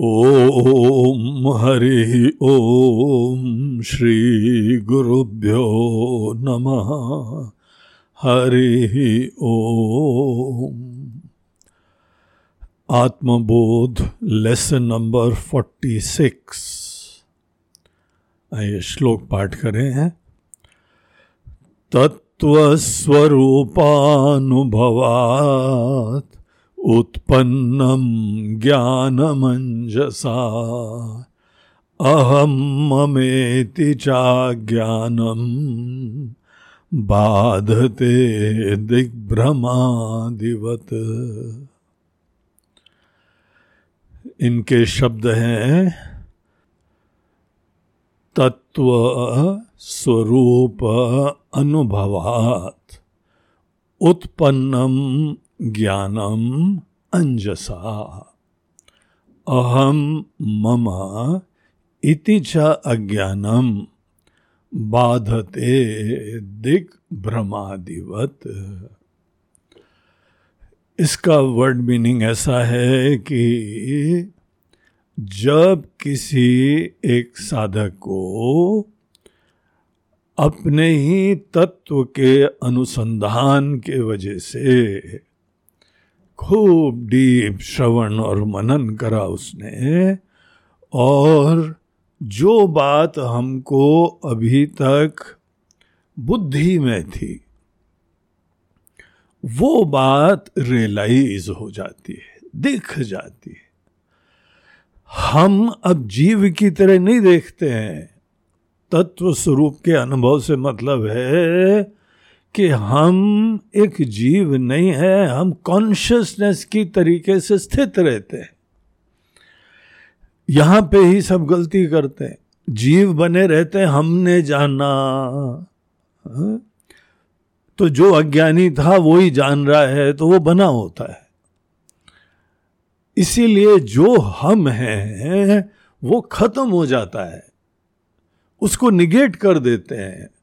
ॐ हरि ॐ श्रीगुरुभ्यो नमः। हरि ॐ आत्मबोध lesson number forty six आइए श्लोक पाठ करें हैं। तत्वस्वरूपानुभवात् उत्पन्नं ज्ञानमञ्जसा। अहं ममेति चाज्ञानं बाधते दिग्भ्रमादिवत। इनके शब्द हैं तत्व स्वरूप अनुभवात। उत्पन्नम ज्ञानम अंजसा अहम मम इति च अज्ञानम। बाधते दिग भ्रमादिवत इसका वर्ड मीनिंग ऐसा है कि जब किसी एक साधक को अपने ही तत्व के अनुसंधान के वजह से खूब डीप श्रवण और मनन करा उसने, और जो बात हमको अभी तक बुद्धि में थी, वो बात रियलाइज़ हो जाती है, दिख जाती है। हम अब जीव की तरह नहीं देखते हैं तत्व स्वरूप के अनुभव से मतलब है कि हम एक जीव नहीं है, हम कॉन्शियसनेस की तरीके से स्थित रहते हैं। यहाँ पे ही सब गलती करते हैं। जीव बने रहते हैं, हमने जाना। हाँ? तो जो अज्ञानी था वो ही जान रहा है तो वो बना होता है। इसीलिए जो हम हैं, वो खत्म हो जाता है। उसको निगेट कर देते हैं।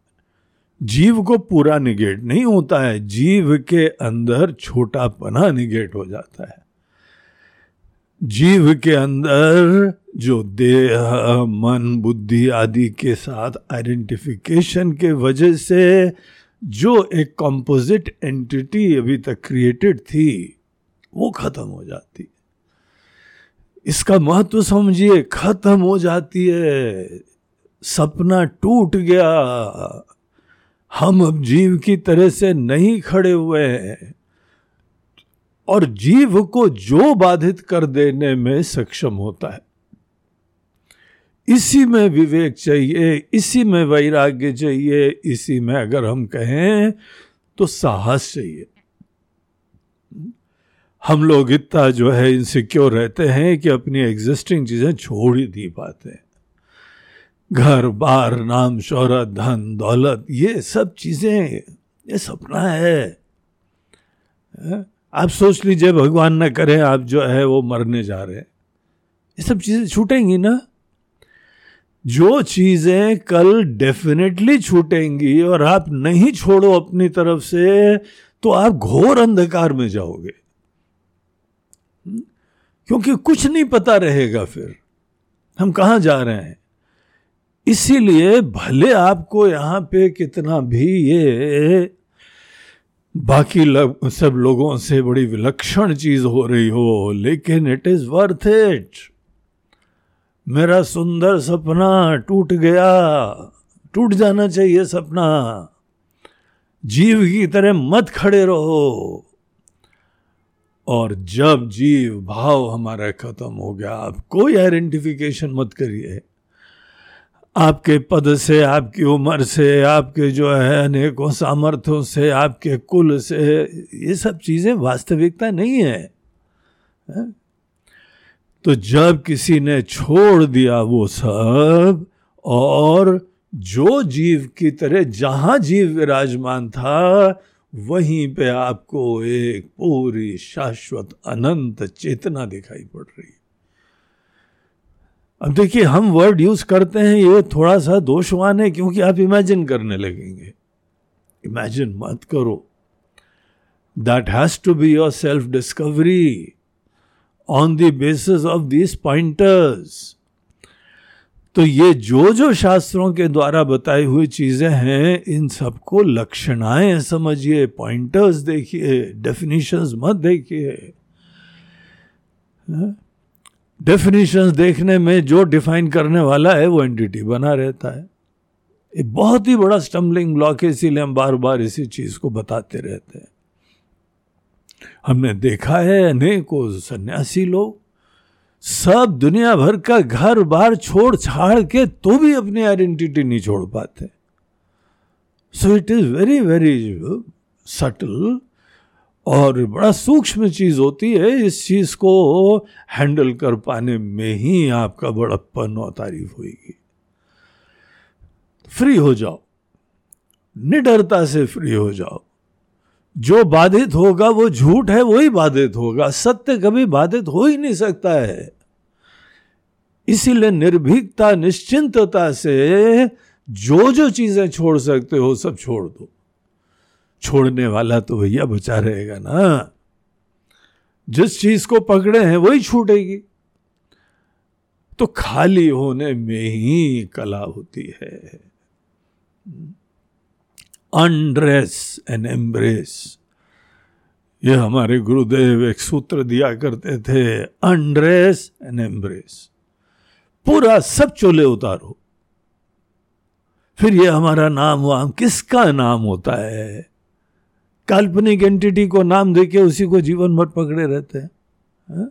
जीव को पूरा निगेट नहीं होता है, जीव के अंदर छोटा पना निगेट हो जाता है। जीव के अंदर जो देह, मन, बुद्धि आदि के साथ आइडेंटिफिकेशन के वजह से जो एक कंपोजिट एंटिटी अभी तक क्रिएटेड थी, वो खत्म हो जाती है। इसका महत्व समझिए, खत्म हो जाती है। सपना टूट गया हम अब जीव की तरह से नहीं खड़े हुए हैं। और जीव को जो बाधित कर देने में सक्षम होता है। इसी में विवेक चाहिए, इसी में वैराग्य चाहिए, इसी में अगर हम कहें तो साहस चाहिए। हम लोग इतना जो है इनसिक्योर रहते हैं कि अपनी एग्जिस्टिंग चीज़ें छोड़ ही नहीं पाते। घर, बार, नाम, शोहरत, धन, दौलत, ये सब चीज़ें, ये सपना है। आप सोच लीजिए, भगवान न करे, आप जो है वो मरने जा रहे हैं। ये सब चीज़ें छूटेंगी ना? जो चीज़ें कल डेफिनेटली छूटेंगी और आप नहीं छोड़ो अपनी तरफ़ से तो आप घोर अंधकार में जाओगे। क्योंकि कुछ नहीं पता रहेगा फिर, हम कहा जा रहे हैं? इसीलिए भले आपको यहाँ पे कितना भी ये बाकी लग, सब लोगों से बड़ी विलक्षण चीज़ हो रही हो लेकिन इट इज़ वर्थ इट मेरा सुंदर सपना टूट गया टूट जाना चाहिए सपना। जीव की तरह मत खड़े रहो। और जब जीव भाव हमारा खत्म हो गया आप कोई आइडेंटिफिकेशन मत करिए। आपके पद से आपकी उम्र से आपके जो है अनेकों सामर्थ्यों से आपके कुल से ये सब चीज़ें वास्तविकता नहीं है, है? तो जब किसी ने छोड़ दिया वो सब और जो जीव की तरह जहाँ जीव विराजमान था वहीं पे आपको एक पूरी शाश्वत अनंत चेतना दिखाई पड़ रही अब देखिए, हम वर्ड यूज़ करते हैं, ये थोड़ा सा दोषवान है, क्योंकि आप इमेजिन करने लगेंगे। इमेजिन मत करो। That has to be your self discovery on the basis of this pointers तो ये जो जो शास्त्रों के द्वारा बताई हुई चीज़ें हैं, इन सबको लक्षणाएँ समझिए पॉइंटर्स देखिए डेफिनेशंस मत देखिए। डेफिनेशंस देखने में जो डिफाइन करने वाला है, वो एंटिटी बना रहता है। ये बहुत ही बड़ा स्टम्बलिंग ब्लॉक है, इसीलिए हम बार बार इसी चीज़ को बताते रहते हैं। हमने देखा है अनेकों सन्यासी लोग, सब दुनिया भर का घर बार छोड़ छाड़ के तो भी अपनी आइडेंटिटी नहीं छोड़ पाते। So it is very very subtle और बड़ा सूक्ष्म चीज़ होती है, इस चीज़ को हैंडल कर पाने में ही आपका बड़प्पन और तारीफ़ होगी फ्री हो जाओ। निडरता से फ्री हो जाओ। जो बाधित होगा, वो झूठ है, वही बाधित होगा। सत्य कभी बाधित हो ही नहीं सकता है। इसीलिए निर्भीकता, निश्चिंतता से जो जो चीज़ें छोड़ सकते हो, सब छोड़ दो। छोड़ने वाला तो भैया बचा रहेगा ना। जिस चीज़ को पकड़े हैं, वही छूटेगी। तो खाली होने में ही कला होती है। Undress and embrace. ये हमारे गुरुदेव एक सूत्र दिया करते थे, अनड्रेस एंड एम्ब्रेस। पूरा सब चोले उतारो। फिर ये हमारा नाम वाम किसका नाम होता है? काल्पनिक एंटिटी को नाम देके उसी को जीवन भर पकड़े रहते हैं। है?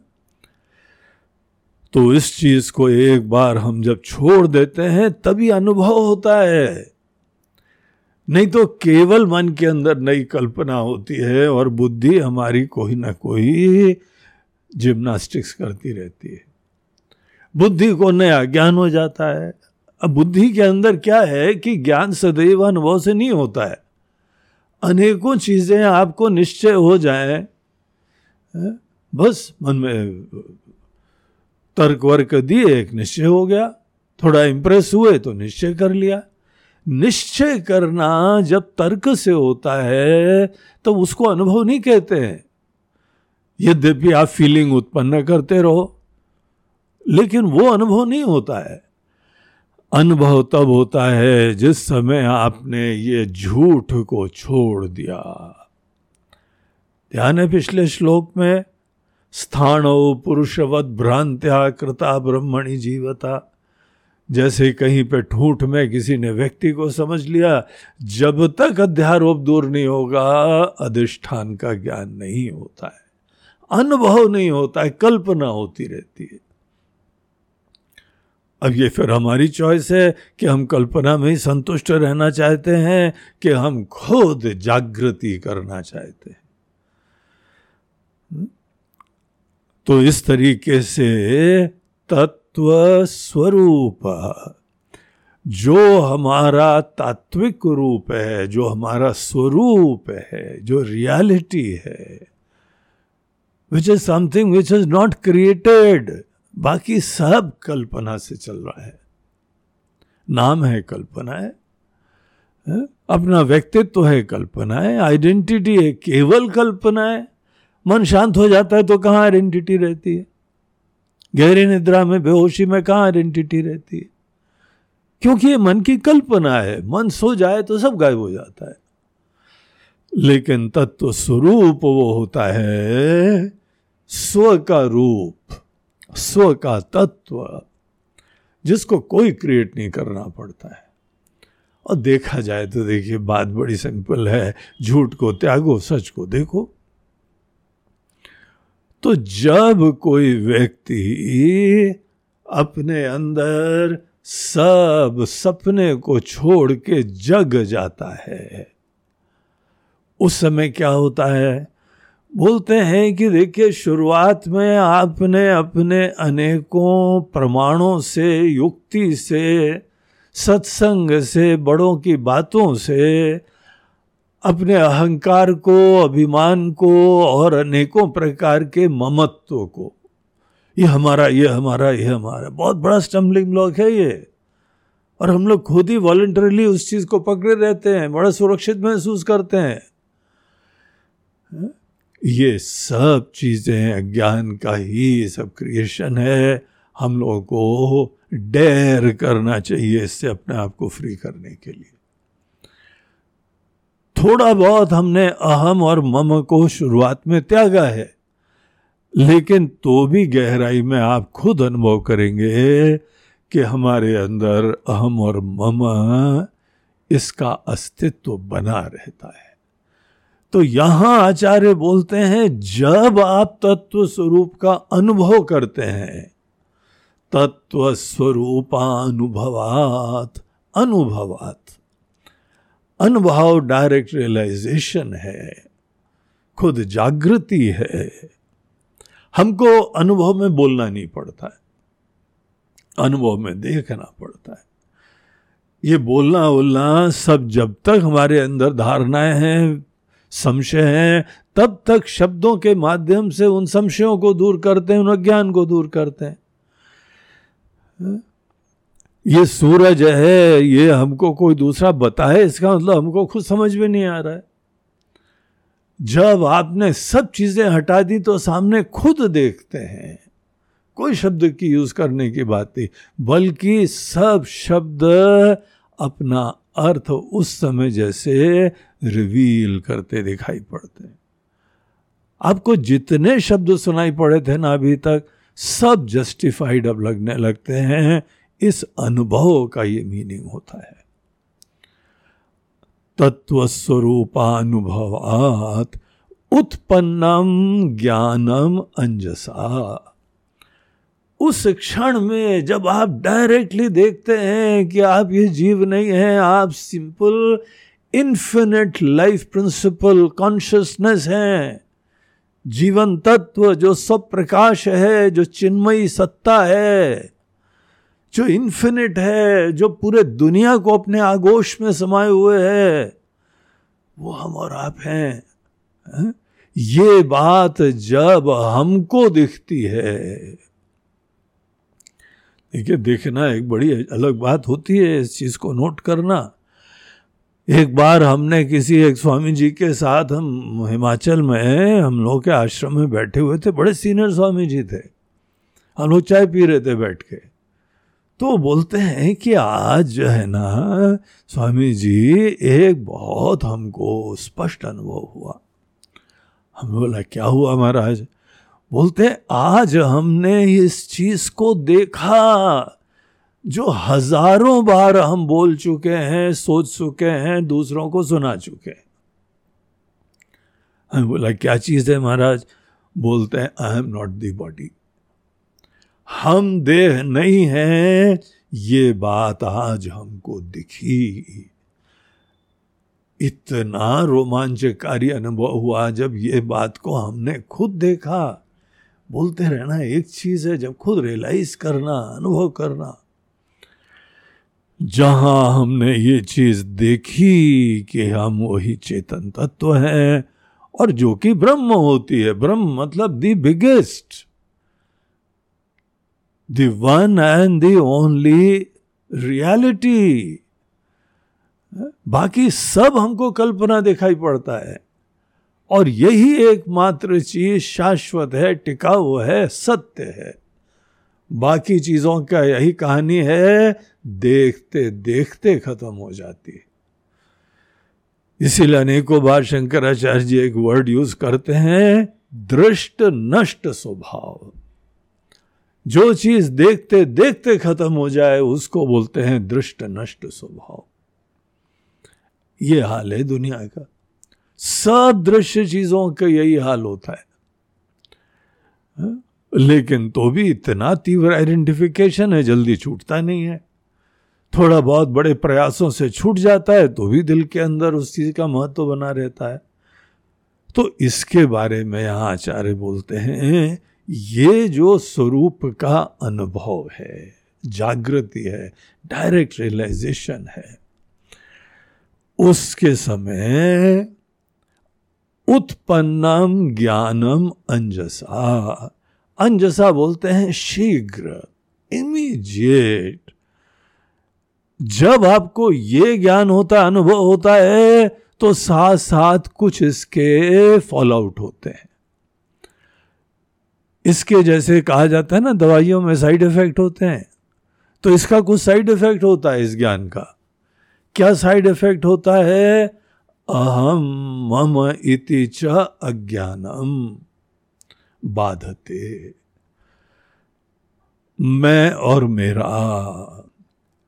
तो इस चीज़ को एक बार हम जब छोड़ देते हैं, तभी अनुभव होता है। नहीं तो केवल मन के अंदर नई कल्पना होती है और बुद्धि हमारी कोई ना कोई जिम्नास्टिक्स करती रहती है। बुद्धि को नया ज्ञान हो जाता है। अब बुद्धि के अंदर क्या है कि ज्ञान सदैव अनुभव से नहीं होता है। अनेकों चीज़ें आपको निश्चय हो जाए बस मन में, तर्क वर्क दिए, एक निश्चय हो गया। थोड़ा इंप्रेस हुए तो निश्चय कर लिया। निश्चय करना जब तर्क से होता है तो उसको अनुभव नहीं कहते हैं। यद्यपि आप फीलिंग उत्पन्न करते रहो, लेकिन वो अनुभव नहीं होता है। अनुभव तब होता है जिस समय आपने ये झूठ को छोड़ दिया। ध्यान है पिछले श्लोक में, स्थान पुरुषवत भ्रांत्या कृता ब्रह्मणि जीवता। जैसे कहीं पे ठूठ में किसी ने व्यक्ति को समझ लिया, जब तक अध्यारोप दूर नहीं होगा, अधिष्ठान का ज्ञान नहीं होता है। अनुभव नहीं होता है, कल्पना होती रहती है। अब ये फिर हमारी चॉइस है कि हम कल्पना में ही संतुष्ट रहना चाहते हैं कि हम खुद जागृति करना चाहते हैं? तो इस तरीके से तत्व स्वरूप जो हमारा तात्विक रूप है, जो हमारा स्वरूप है, जो रियलिटी है which is something which is not created बाकी सब कल्पना से चल रहा है। नाम है कल्पना है, है? अपना व्यक्तित्व तो है कल्पना है। आइडेंटिटी है केवल कल्पना है। मन शांत हो जाता है तो कहाँ आइडेंटिटी रहती है? गहरी निद्रा में बेहोशी में कहा आइडेंटिटी रहती है? क्योंकि ये मन की कल्पना है। मन सो जाए तो सब गायब हो जाता है। लेकिन तत्व स्वरूप वो होता है। स्व का रूप। स्व का तत्व जिसको कोई क्रिएट नहीं करना पड़ता है। और देखा जाए तो देखिए, बात बड़ी सिंपल है, झूठ को त्यागो, सच को देखो। तो जब कोई व्यक्ति अपने अंदर सब सपने को छोड़ के जग जाता है, उस समय क्या होता है? बोलते हैं कि देखिए, शुरुआत में आपने अपने अनेकों प्रमाणों से, युक्ति से, सत्संग से, बड़ों की बातों से, अपने अहंकार को, अभिमान को और अनेकों प्रकार के ममत्व को, ये हमारा ये हमारा ये हमारा, बहुत बड़ा स्टम्बलिंग ब्लॉक है ये। और हम लोग खुद ही वॉल्टरली उस चीज़ को पकड़े रहते हैं, बड़ा सुरक्षित महसूस करते हैं। ये सब चीज़ें अज्ञान का ही सब क्रिएशन है। हम लोगों को डेयर करना चाहिए इससे अपने आप को फ्री करने के लिए। थोड़ा बहुत हमने अहम और मम को शुरुआत में त्यागा है, लेकिन तो भी गहराई में आप खुद अनुभव करेंगे कि हमारे अंदर अहम और मम इसका अस्तित्व बना रहता है। तो यहाँ आचार्य बोलते हैं, जब आप तत्व स्वरूप का अनुभव करते हैं तत्व स्वरूपानुभवात अनुभवात। अनुभव डायरेक्ट रियलाइजेशन है, खुद जागृति है। हमको अनुभव में बोलना नहीं पड़ता है, अनुभव में देखना पड़ता है। ये बोलना बोलना सब जब तक हमारे अंदर धारणाएँ हैं संशय हैं। तब तक शब्दों के माध्यम से उन संशयों को दूर करते हैं, उन अज्ञान को दूर करते हैं। ये सूरज है, ये हमको कोई दूसरा बताए, इसका मतलब हमको खुद समझ में नहीं आ रहा है। जब आपने सब चीज़ें हटा दी तो सामने खुद देखते हैं। कोई शब्द की यूज़ करने की बात नहीं, बल्कि सब शब्द अपना अर्थ उस समय जैसे रिवील करते दिखाई पड़ते हैं। आपको जितने शब्द सुनाई पड़े थे ना अभी तक, सब जस्टिफाइड अब लगने लगते हैं। इस अनुभव का ये मीनिंग होता है। तत्व स्वरूपानुभवात उत्पन्नम ज्ञानम अंजसा उस क्षण में जब आप डायरेक्टली देखते हैं कि आप ये जीव नहीं हैं, आप simple infinite life principle consciousness हैं जीवन तत्व जो सब प्रकाश है, जो चिन्मयी सत्ता है, जो इन्फिनिट है, जो पूरे दुनिया को अपने आगोश में समाये हुए है, वो हम और आप हैं है? ये बात जब हमको दिखती है देखिए, देखना एक बड़ी अलग बात होती है इस चीज़ को नोट करना। एक बार हमने किसी एक स्वामी जी के साथ, हम हिमाचल में हम लोग के आश्रम में बैठे हुए थे, बड़े सीनियर स्वामी जी थे। हम लोग चाय पी रहे थे बैठ के। तो बोलते हैं कि आज जो है ना, स्वामी जी, एक बहुत हमको स्पष्ट अनुभव हुआ। हम बोला, क्या हुआ महाराज? बोलते, आज हमने इस चीज़ को देखा, जो हज़ारों बार हम बोल चुके हैं, सोच चुके हैं, दूसरों को सुना चुके हैं. हम बोला, क्या चीज़ है महाराज? बोलते हैं I am not the body हम देह नहीं हैं, ये बात आज हमको दिखी। इतना रोमांचकारी अनुभव हुआ जब ये बात को हमने खुद देखा। बोलते रहना एक चीज़ है, जब खुद रियलाइज़ करना, अनुभव करना। जहाँ हमने ये चीज़ देखी कि हम वही चेतन तत्व हैं, और जो कि ब्रह्म होती है। ब्रह्म मतलब the biggest the one and the only reality बाकी सब हमको कल्पना दिखाई पड़ता है। और यही एकमात्र चीज़ शाश्वत है टिकाऊ है, सत्य है। बाकी चीज़ों का यही कहानी है, देखते देखते खत्म हो जाती है। इसीलिए अनेकों बार शंकराचार्य जी एक वर्ड यूज़ करते हैं, दृष्ट नष्ट स्वभाव। जो चीज़ देखते देखते खत्म हो जाए, उसको बोलते हैं दृष्ट नष्ट स्वभाव। ये हाल है दुनिया का। सब दृश्य चीज़ों का यही हाल होता है। हाँ? लेकिन तो भी इतना तीव्र आइडेंटिफिकेशन है, जल्दी छूटता नहीं है। थोड़ा बहुत बड़े प्रयासों से छूट जाता है तो भी दिल के अंदर उस चीज़ का महत्व बना रहता है। तो इसके बारे में यहाँ आचार्य बोलते हैं, ये जो स्वरूप का अनुभव है, जागृति है डायरेक्ट रियलाइजेशन है, उसके समय उत्पन्नम ज्ञानम अंजसा। अंजसा बोलते हैं शीघ्र इमीजिएट जब आपको ये ज्ञान होता है, अनुभव होता है तो साथ साथ कुछ इसके फॉलो आउट होते हैं। इसके जैसे कहा जाता है ना, दवाइयों में साइड इफ़ेक्ट होते हैं। तो इसका कुछ साइड इफ़ेक्ट होता है इस ज्ञान का। क्या साइड इफ़ेक्ट होता है? अहम मम इति च अज्ञानम बाधते। मैं और मेरा,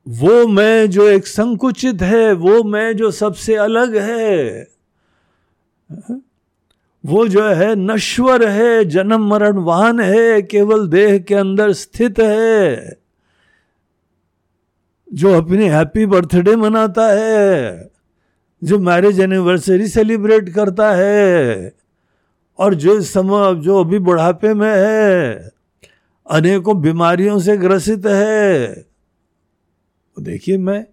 वो मैं जो एक संकुचित है, वो मैं जो सबसे अलग है, वो जो है नश्वर है, जन्म मरण वाहन है, केवल देह के अंदर स्थित है, जो अपनी हैप्पी बर्थडे मनाता है। जो मैरिज एनिवर्सरी सेलिब्रेट करता है और जो समय जो अभी बुढ़ापे में है, अनेकों बीमारियों से ग्रसित है। देखिए मैं,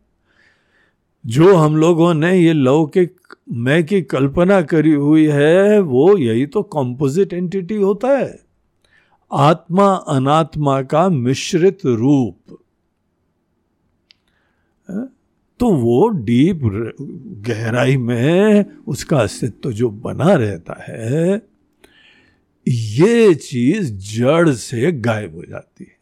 जो हम लोगों ने ये लौकिक मैं की कल्पना करी हुई है, वो यही तो कॉम्पोजिट एंटिटी होता है। आत्मा अनात्मा का मिश्रित रूप। तो वो डीप गहराई में उसका अस्तित्व जो बना रहता है, ये चीज़ जड़ से गायब हो जाती है।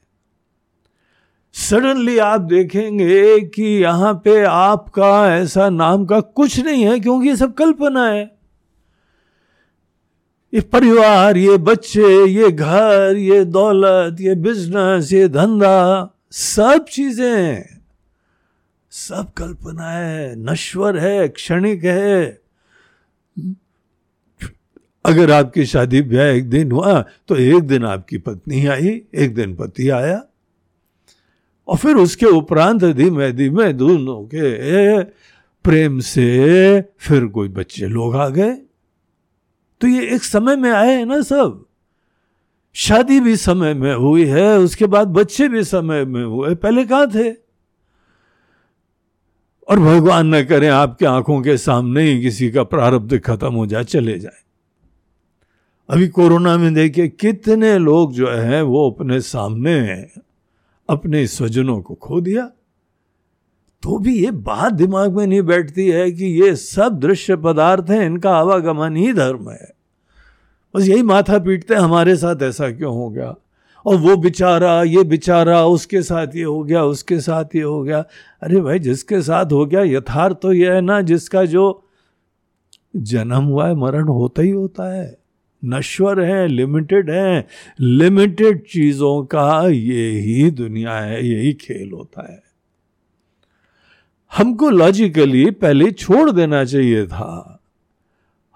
सडनली आप देखेंगे कि यहाँ पे आपका ऐसा नाम का कुछ नहीं है, क्योंकि ये सब कल्पना है। ये परिवार, ये बच्चे, ये घर, ये दौलत, ये बिज़नेस ये धंधा, सब चीज़ें सब कल्पना है, नश्वर है, क्षणिक है। अगर आपकी शादी ब्याह एक दिन हुआ तो एक दिन आपकी पत्नी आई, एक दिन पति आया। और फिर उसके उपरांत धीमे धीमे दोनों के प्रेम से फिर कोई बच्चे लोग आ गए। तो ये एक समय में आए हैं ना सब। शादी भी समय में हुई है, उसके बाद बच्चे भी समय में हुए। पहले कहाँ थे? और भगवान न करें, आपके आँखों के सामने ही किसी का प्रारब्ध खत्म हो जाए, चले जाए। अभी कोरोना में देखिए, कितने लोग जो है, वो अपने सामने अपने स्वजनों को खो दिया। तो भी ये बात दिमाग में नहीं बैठती है कि ये सब दृश्य पदार्थ हैं, इनका आवागमन ही धर्म है। बस यही माथा पीटते हमारे साथ ऐसा क्यों हो गया? और वो बेचारा, ये बेचारा, उसके साथ ये हो गया, उसके साथ ये हो गया। अरे भाई, जिसके साथ हो गया, यथार्थ तो यह है ना, जिसका जो जन्म हुआ है, मरण होता ही होता है। नश्वर है लिमिटेड है। लिमिटेड चीज़ों का ये ही दुनिया है, यही खेल होता है। हमको लॉजिकली पहले छोड़ देना चाहिए था।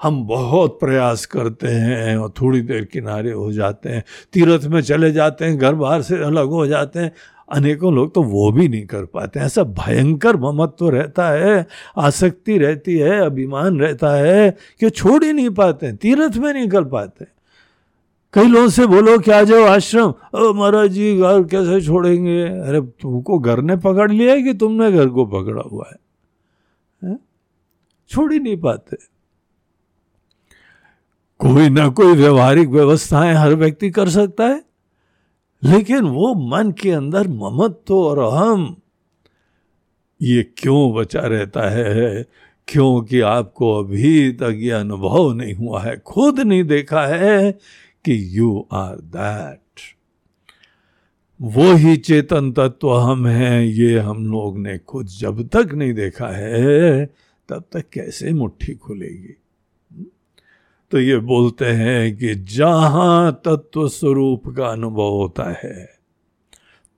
हम बहुत प्रयास करते हैं और थोड़ी देर किनारे हो जाते हैं तीर्थ में चले जाते हैं घर बाहर से अलग हो जाते हैं। अनेकों लोग तो वो भी नहीं कर पाते ऐसा भयंकर ममत्व तो रहता है आसक्ति रहती है अभिमान रहता है कि छोड़ ही नहीं पाते तीर्थ में नहीं कर पाते कई लोगों से बोलो क्या जाओ आश्रम महाराज जी घर कैसे छोड़ेंगे? अरे तुमको घर ने पकड़ लिया है कि तुमने घर को पकड़ा हुआ है, है? छोड़ ही नहीं पाते। कोई ना कोई व्यवहारिक व्यवस्थाएँ हर व्यक्ति कर सकता है। लेकिन वो मन के अंदर ममत्व और अहम। ये क्यों बचा रहता है? क्योंकि आपको अभी तक ये अनुभव नहीं हुआ है। खुद नहीं देखा है कि यू आर दैट वो ही चेतन तत्व हम हैं, ये हम लोग ने खुद जब तक नहीं देखा है, तब तक कैसे मुट्ठी खुलेगी? तो ये बोलते हैं कि जहाँ तत्व स्वरूप का अनुभव होता है,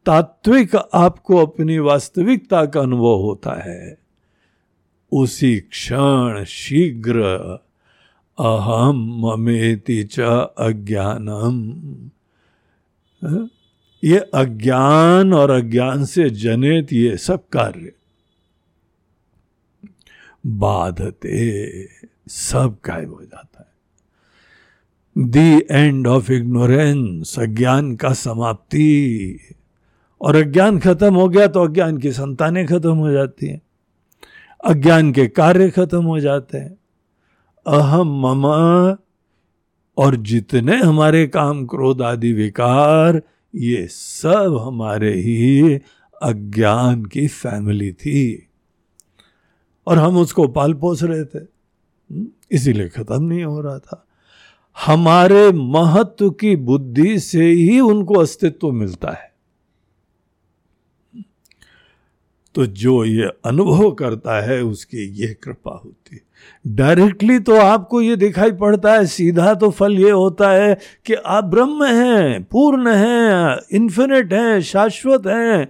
तात्विक आपको अपनी वास्तविकता का अनुभव होता है, उसी क्षण शीघ्र अहम ममेति च अज्ञानम। ये अज्ञान और अज्ञान से जनित ये सब कार्य बाधते, सब गायब हो जाता। है दी एंड ऑफ़ इग्नोरेंस अज्ञान का समाप्ति। और अज्ञान खत्म हो गया तो अज्ञान की संतानें खत्म हो जाती हैं। अज्ञान के कार्य खत्म हो जाते हैं। अहम मम और जितने हमारे काम क्रोध आदि विकार ये सब हमारे ही अज्ञान की फैमिली थी। और हम उसको पाल पोस रहे थे। हम्म, इसीलिए खत्म नहीं हो रहा था। हमारे महत्व की बुद्धि से ही उनको अस्तित्व मिलता है। तो जो ये अनुभव करता है, उसकी ये कृपा होती है। डायरेक्टली तो आपको ये दिखाई पड़ता है, सीधा तो फल ये होता है कि आप ब्रह्म हैं, पूर्ण हैं इन्फिनिट हैं, शाश्वत हैं,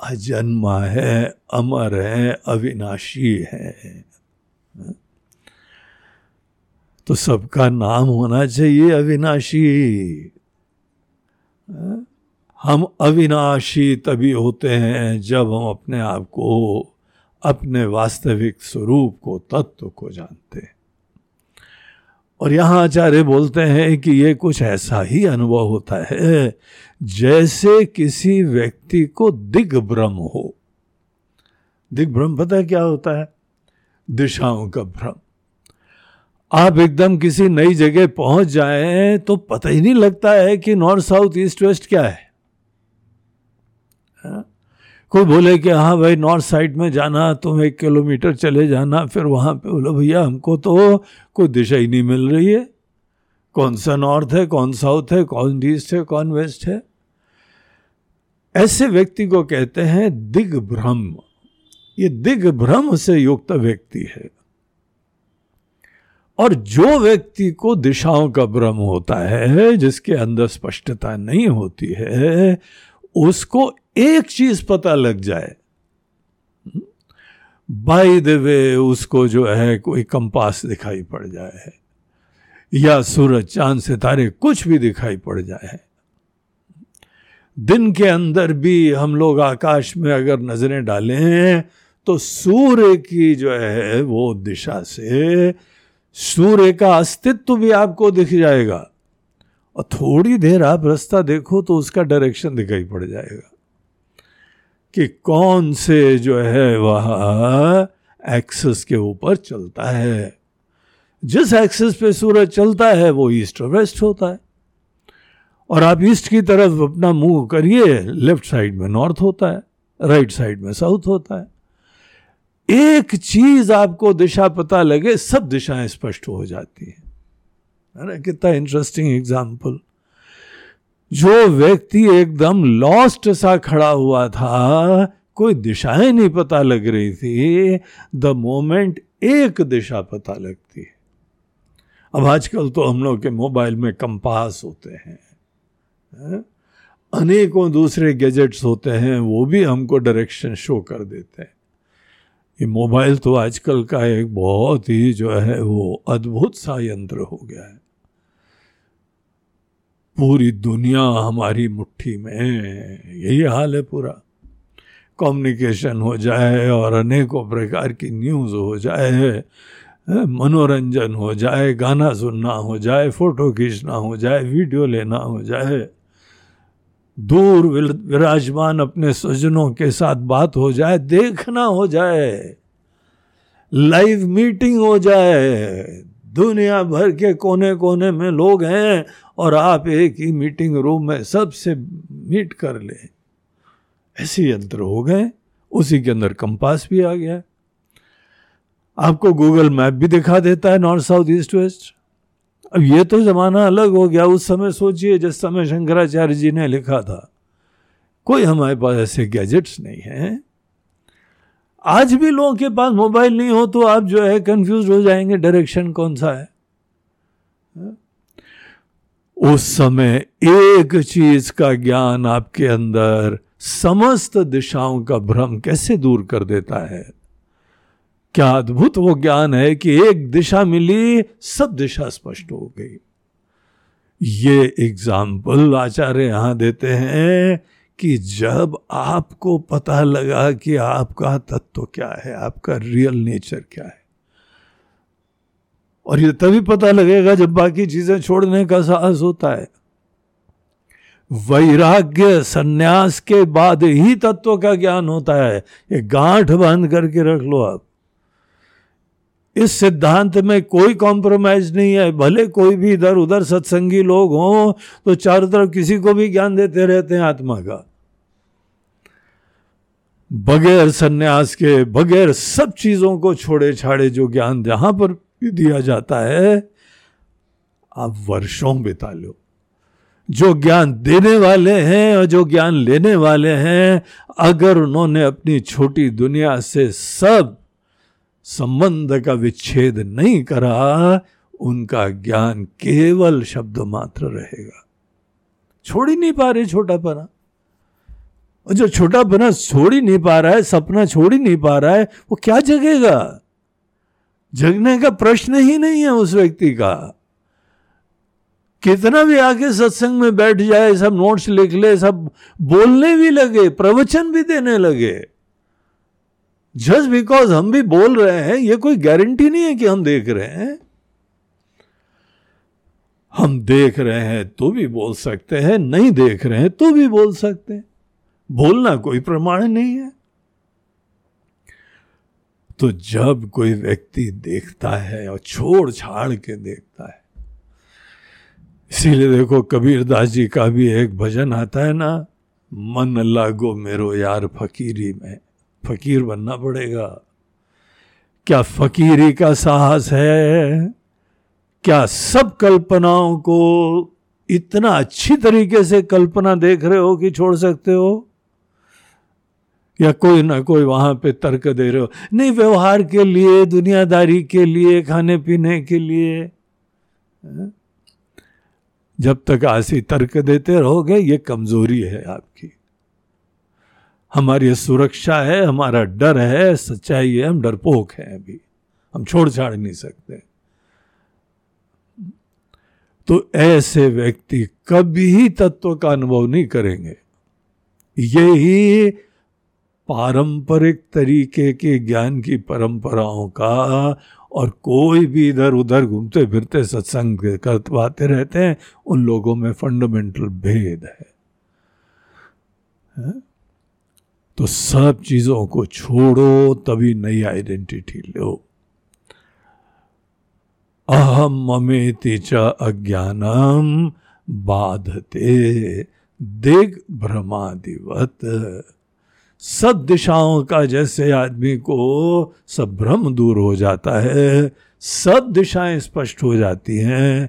अजन्मा है, अमर है, अविनाशी है। तो सबका नाम होना चाहिए अविनाशी। हम अविनाशी तभी होते हैं जब हम अपने आप को, अपने वास्तविक स्वरूप को, तत्व को जानते हैं। और यहाँ आचार्य बोलते हैं कि ये कुछ ऐसा ही अनुभव होता है, जैसे किसी व्यक्ति को दिग्भ्रम हो। दिग्भ्रम पता है क्या होता है? दिशाओं का भ्रम। आप एकदम किसी नई जगह पहुँच जाएँ तो पता ही नहीं लगता है कि नॉर्थ साउथ ईस्ट वेस्ट क्या है। हा? कोई बोले कि हाँ भाई, नॉर्थ साइड में जाना, तुम एक किलोमीटर चले जाना, फिर वहाँ पे बोलो, भैया, हमको तो कोई दिशा ही नहीं मिल रही है। कौन सा नॉर्थ है, कौन साउथ है, कौन ईस्ट है, कौन वेस्ट है? ऐसे व्यक्ति को कहते हैं दिग्भ्रम। ये दिग्भ्रम से युक्त व्यक्ति है। और जो व्यक्ति को दिशाओं का भ्रम होता है, जिसके अंदर स्पष्टता नहीं होती है, उसको एक चीज़ पता लग जाए। बाई द वे उसको जो है कोई कंपास दिखाई पड़ जाए या सूरज, चाँद, सितारे कुछ भी दिखाई पड़ जाए दिन के अंदर भी हम लोग आकाश में अगर नज़रें डालें तो सूर्य की जो है वो दिशा से सूर्य का अस्तित्व भी आपको दिख जाएगा। और थोड़ी देर आप रास्ता देखो तो उसका डायरेक्शन दिखाई पड़ जाएगा कि कौन से जो है वह एक्सेस के ऊपर चलता है। जिस एक्सेस पे सूरज चलता है, वो ईस्ट और वेस्ट होता है। और आप ईस्ट की तरफ़ अपना मुँह करिए लेफ़्ट साइड में नॉर्थ होता है राइट साइड में साउथ होता है। एक चीज़ आपको दिशा पता लगे, सब दिशाएँ स्पष्ट हो जाती हैं। अरे कितना इंटरेस्टिंग एग्ज़ाम्पल जो व्यक्ति एकदम लॉस्ट सा खड़ा हुआ था, कोई दिशाएँ नहीं पता लग रही थी द मोमेंट एक दिशा पता लगती है। अब आजकल तो हम लोग के मोबाइल में कंपास होते हैं अनेकों दूसरे गैजेट्स होते हैं, वो भी हमको डायरेक्शन शो कर देते हैं। ये मोबाइल तो आजकल का एक बहुत ही जो है, वो अद्भुत सा यंत्र हो गया है। पूरी दुनिया हमारी मुट्ठी में यही हाल है पूरा। कम्युनिकेशन हो जाए और अनेकों प्रकार की न्यूज़ हो जाए, मनोरंजन हो जाए, गाना सुनना हो जाए, फ़ोटो खींचना हो जाए, वीडियो लेना हो जाए दूर विराजमान अपने स्वजनों के साथ बात हो जाए, देखना हो जाए लाइव मीटिंग हो जाए, दुनिया भर के कोने कोने में लोग हैं और आप एक ही मीटिंग रूम में सबसे मीट कर ले। ऐसे यंत्र हो गए, उसी के अंदर कंपास भी आ गया। आपको गूगल मैप भी दिखा देता है नॉर्थ साउथ ईस्ट वेस्ट अब ये तो जमाना अलग हो गया। उस समय सोचिए, जिस समय शंकराचार्य जी ने लिखा था, कोई हमारे पास ऐसे गैजेट्स नहीं हैं। आज भी लोगों के पास मोबाइल नहीं हो तो आप जो है कंफ्यूज हो जाएँगे डायरेक्शन कौन सा है? उस समय एक चीज़ का ज्ञान आपके अंदर समस्त दिशाओं का भ्रम कैसे दूर कर देता है? क्या अद्भुत वो ज्ञान है कि एक दिशा मिली, सब दिशा स्पष्ट हो गई। ये एग्ज़ाम्पल आचार्य यहाँ देते हैं कि जब आपको पता लगा कि आपका तत्व क्या है, आपका रियल नेचर क्या है, और ये तभी पता लगेगा जब बाकी चीज़ें छोड़ने का साहस होता है। वैराग्य सन्यास के बाद ही तत्व का ज्ञान होता है। ये गांठ बाँध करके रख लो आप। इस सिद्धांत में कोई कॉम्प्रोमाइज नहीं है। भले कोई भी इधर उधर सत्संगी लोग हों तो चारों तरफ़ किसी को भी ज्ञान देते रहते हैं आत्मा का। बगैर सन्यास के, बगैर सब चीज़ों को छोड़े छाड़े जो ज्ञान जहाँ पर भी दिया जाता है, आप वर्षों बिता लो। जो ज्ञान देने वाले हैं और जो ज्ञान लेने वाले हैं, अगर उन्होंने अपनी छोटी दुनिया से सब संबंध का विच्छेद नहीं करा, उनका ज्ञान केवल शब्द मात्र रहेगा। छोड़ ही नहीं पा रहे छोटा पना और जो छोटा पना छोड़ ही नहीं पा रहा है, सपना छोड़ ही नहीं पा रहा है, वो क्या जगेगा? जगने का प्रश्न ही नहीं है उस व्यक्ति का। कितना भी आके सत्संग में बैठ जाए, सब नोट्स लिख ले, सब बोलने भी लगे, प्रवचन भी देने लगे। जस्ट बिकॉज़ हम भी बोल रहे हैं, ये कोई गारंटी नहीं है कि हम देख रहे हैं। हम देख रहे हैं तो भी बोल सकते हैं, नहीं देख रहे हैं तो भी बोल सकते हैं। बोलना कोई प्रमाण नहीं है। तो जब कोई व्यक्ति देखता है और छोड़ छाड़ के देखता है, इसीलिए देखो कबीर दास जी का भी एक भजन आता है ना, मन लागो मेरो यार फकीरी में। फकीर बनना पड़ेगा। क्या फकीरी का साहस है? क्या सब कल्पनाओं को इतना अच्छी तरीके से कल्पना देख रहे हो कि छोड़ सकते हो? या कोई ना कोई वहाँ पे तर्क दे रहे हो? नहीं, व्यवहार के लिए, दुनियादारी के लिए खाने पीने के लिए। जब तक ऐसी तर्क देते रहोगे, ये कमज़ोरी है आपकी। हमारी सुरक्षा है हमारा डर है सच्चाई है हम डरपोक हैं अभी। हम छोड़ छाड़ नहीं सकते। तो ऐसे व्यक्ति कभी तत्व का अनुभव नहीं करेंगे। यही पारंपरिक तरीके के ज्ञान की परंपराओं का और कोई भी इधर उधर घूमते फिरते सत्संग करवाते रहते हैं उन लोगों में फंडामेंटल भेद है, है? तो सब चीज़ों को छोड़ो, तभी नई आइडेंटिटी लो। अहम ममेति च अज्ञानम बाधते। दिग भ्रमादिवत सब दिशाओं का जैसे आदमी को सब भ्रम दूर हो जाता है, सब दिशाएँ स्पष्ट हो जाती हैं।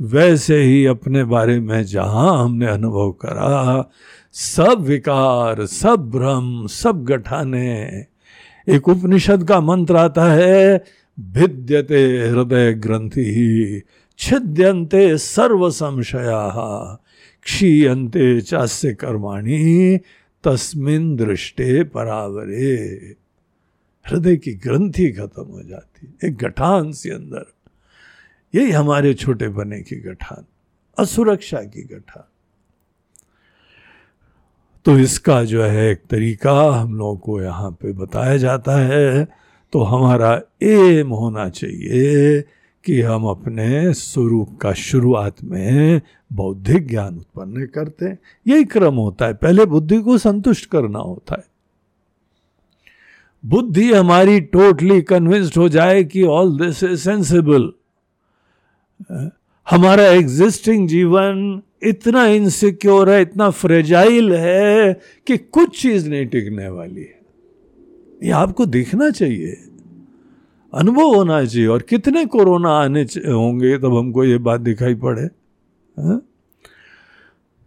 वैसे ही अपने बारे में जहाँ हमने अनुभव करा सब विकार, सब भ्रम, सब गठाने। एक उपनिषद का मंत्र आता है, भिद्यते हृदय ग्रंथि ही छिद्यंते सर्व संशया क्षीयते चास्य कर्माणी, तस्मिन दृष्टे परावरे। हृदय की ग्रंथि खत्म हो जाती, एक गठान से अंदर। यही हमारे छोटे बने की गठान, असुरक्षा की गठान। तो इसका जो है एक तरीका हम लोगों को यहाँ पे बताया जाता है। तो हमारा एम होना चाहिए कि हम अपने स्वरूप का शुरुआत में बौद्धिक ज्ञान उत्पन्न करते हैं। यही क्रम होता है। पहले बुद्धि को संतुष्ट करना होता है। बुद्धि हमारी टोटली कन्विंस्ड हो जाए कि ऑल दिस इज़ सेंसिबल हमारा एग्जिस्टिंग जीवन इतना इनसिक्योर है, इतना फ्रेजाइल है कि कुछ चीज़ नहीं टिकने वाली है। ये आपको देखना चाहिए। अनुभव होना चाहिए और कितने कोरोना आने होंगे तब हमको ये बात दिखाई पड़े, हा?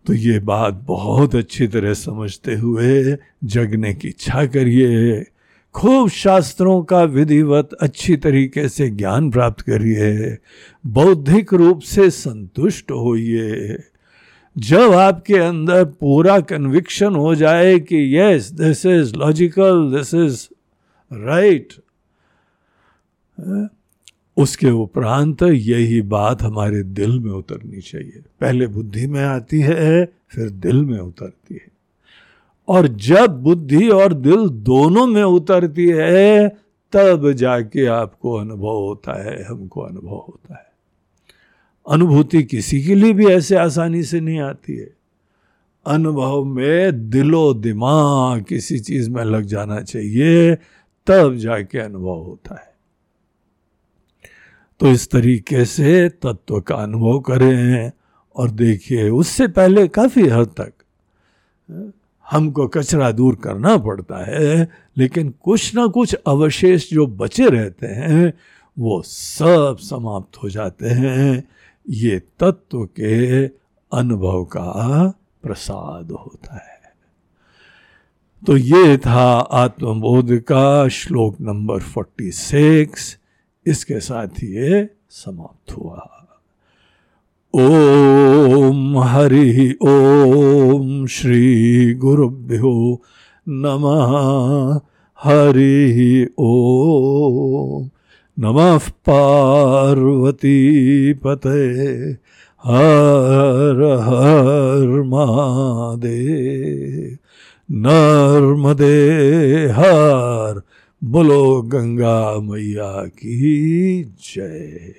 तो ये बात बहुत अच्छी तरह समझते हुए जगने की इच्छा करिए। खूब शास्त्रों का विधिवत अच्छी तरीके से ज्ञान प्राप्त करिए, बौद्धिक रूप से संतुष्ट होइए। जब आपके अंदर पूरा कन्विक्शन हो जाए कि yes this is logical this is right उसके उपरांत यही बात हमारे दिल में उतरनी चाहिए। पहले बुद्धि में आती है, फिर दिल में उतरती है। और जब बुद्धि और दिल दोनों में उतरती है, तब जाके आपको अनुभव होता है, हमको अनुभव होता है। अनुभूति किसी के लिए भी ऐसे आसानी से नहीं आती है। अनुभव में दिलो दिमाग किसी चीज़ में लग जाना चाहिए, तब जाके अनुभव होता है। तो इस तरीके से तत्व का अनुभव करें, और देखिए, उससे पहले काफ़ी हद तक हमको कचरा दूर करना पड़ता है, लेकिन कुछ ना कुछ अवशेष जो बचे रहते हैं, वो सब समाप्त हो जाते हैं। ये तत्व के अनुभव का प्रसाद होता है। तो ये था आत्मबोध का श्लोक नंबर 46 इसके साथ ये समाप्त हुआ। ओम हरि ओम श्री गुरुभ्यो नमः। हरि ओम। नमः पार्वती पते। हर हर महादेव। नर्मदे हर। बोलो गंगा मैया की जय।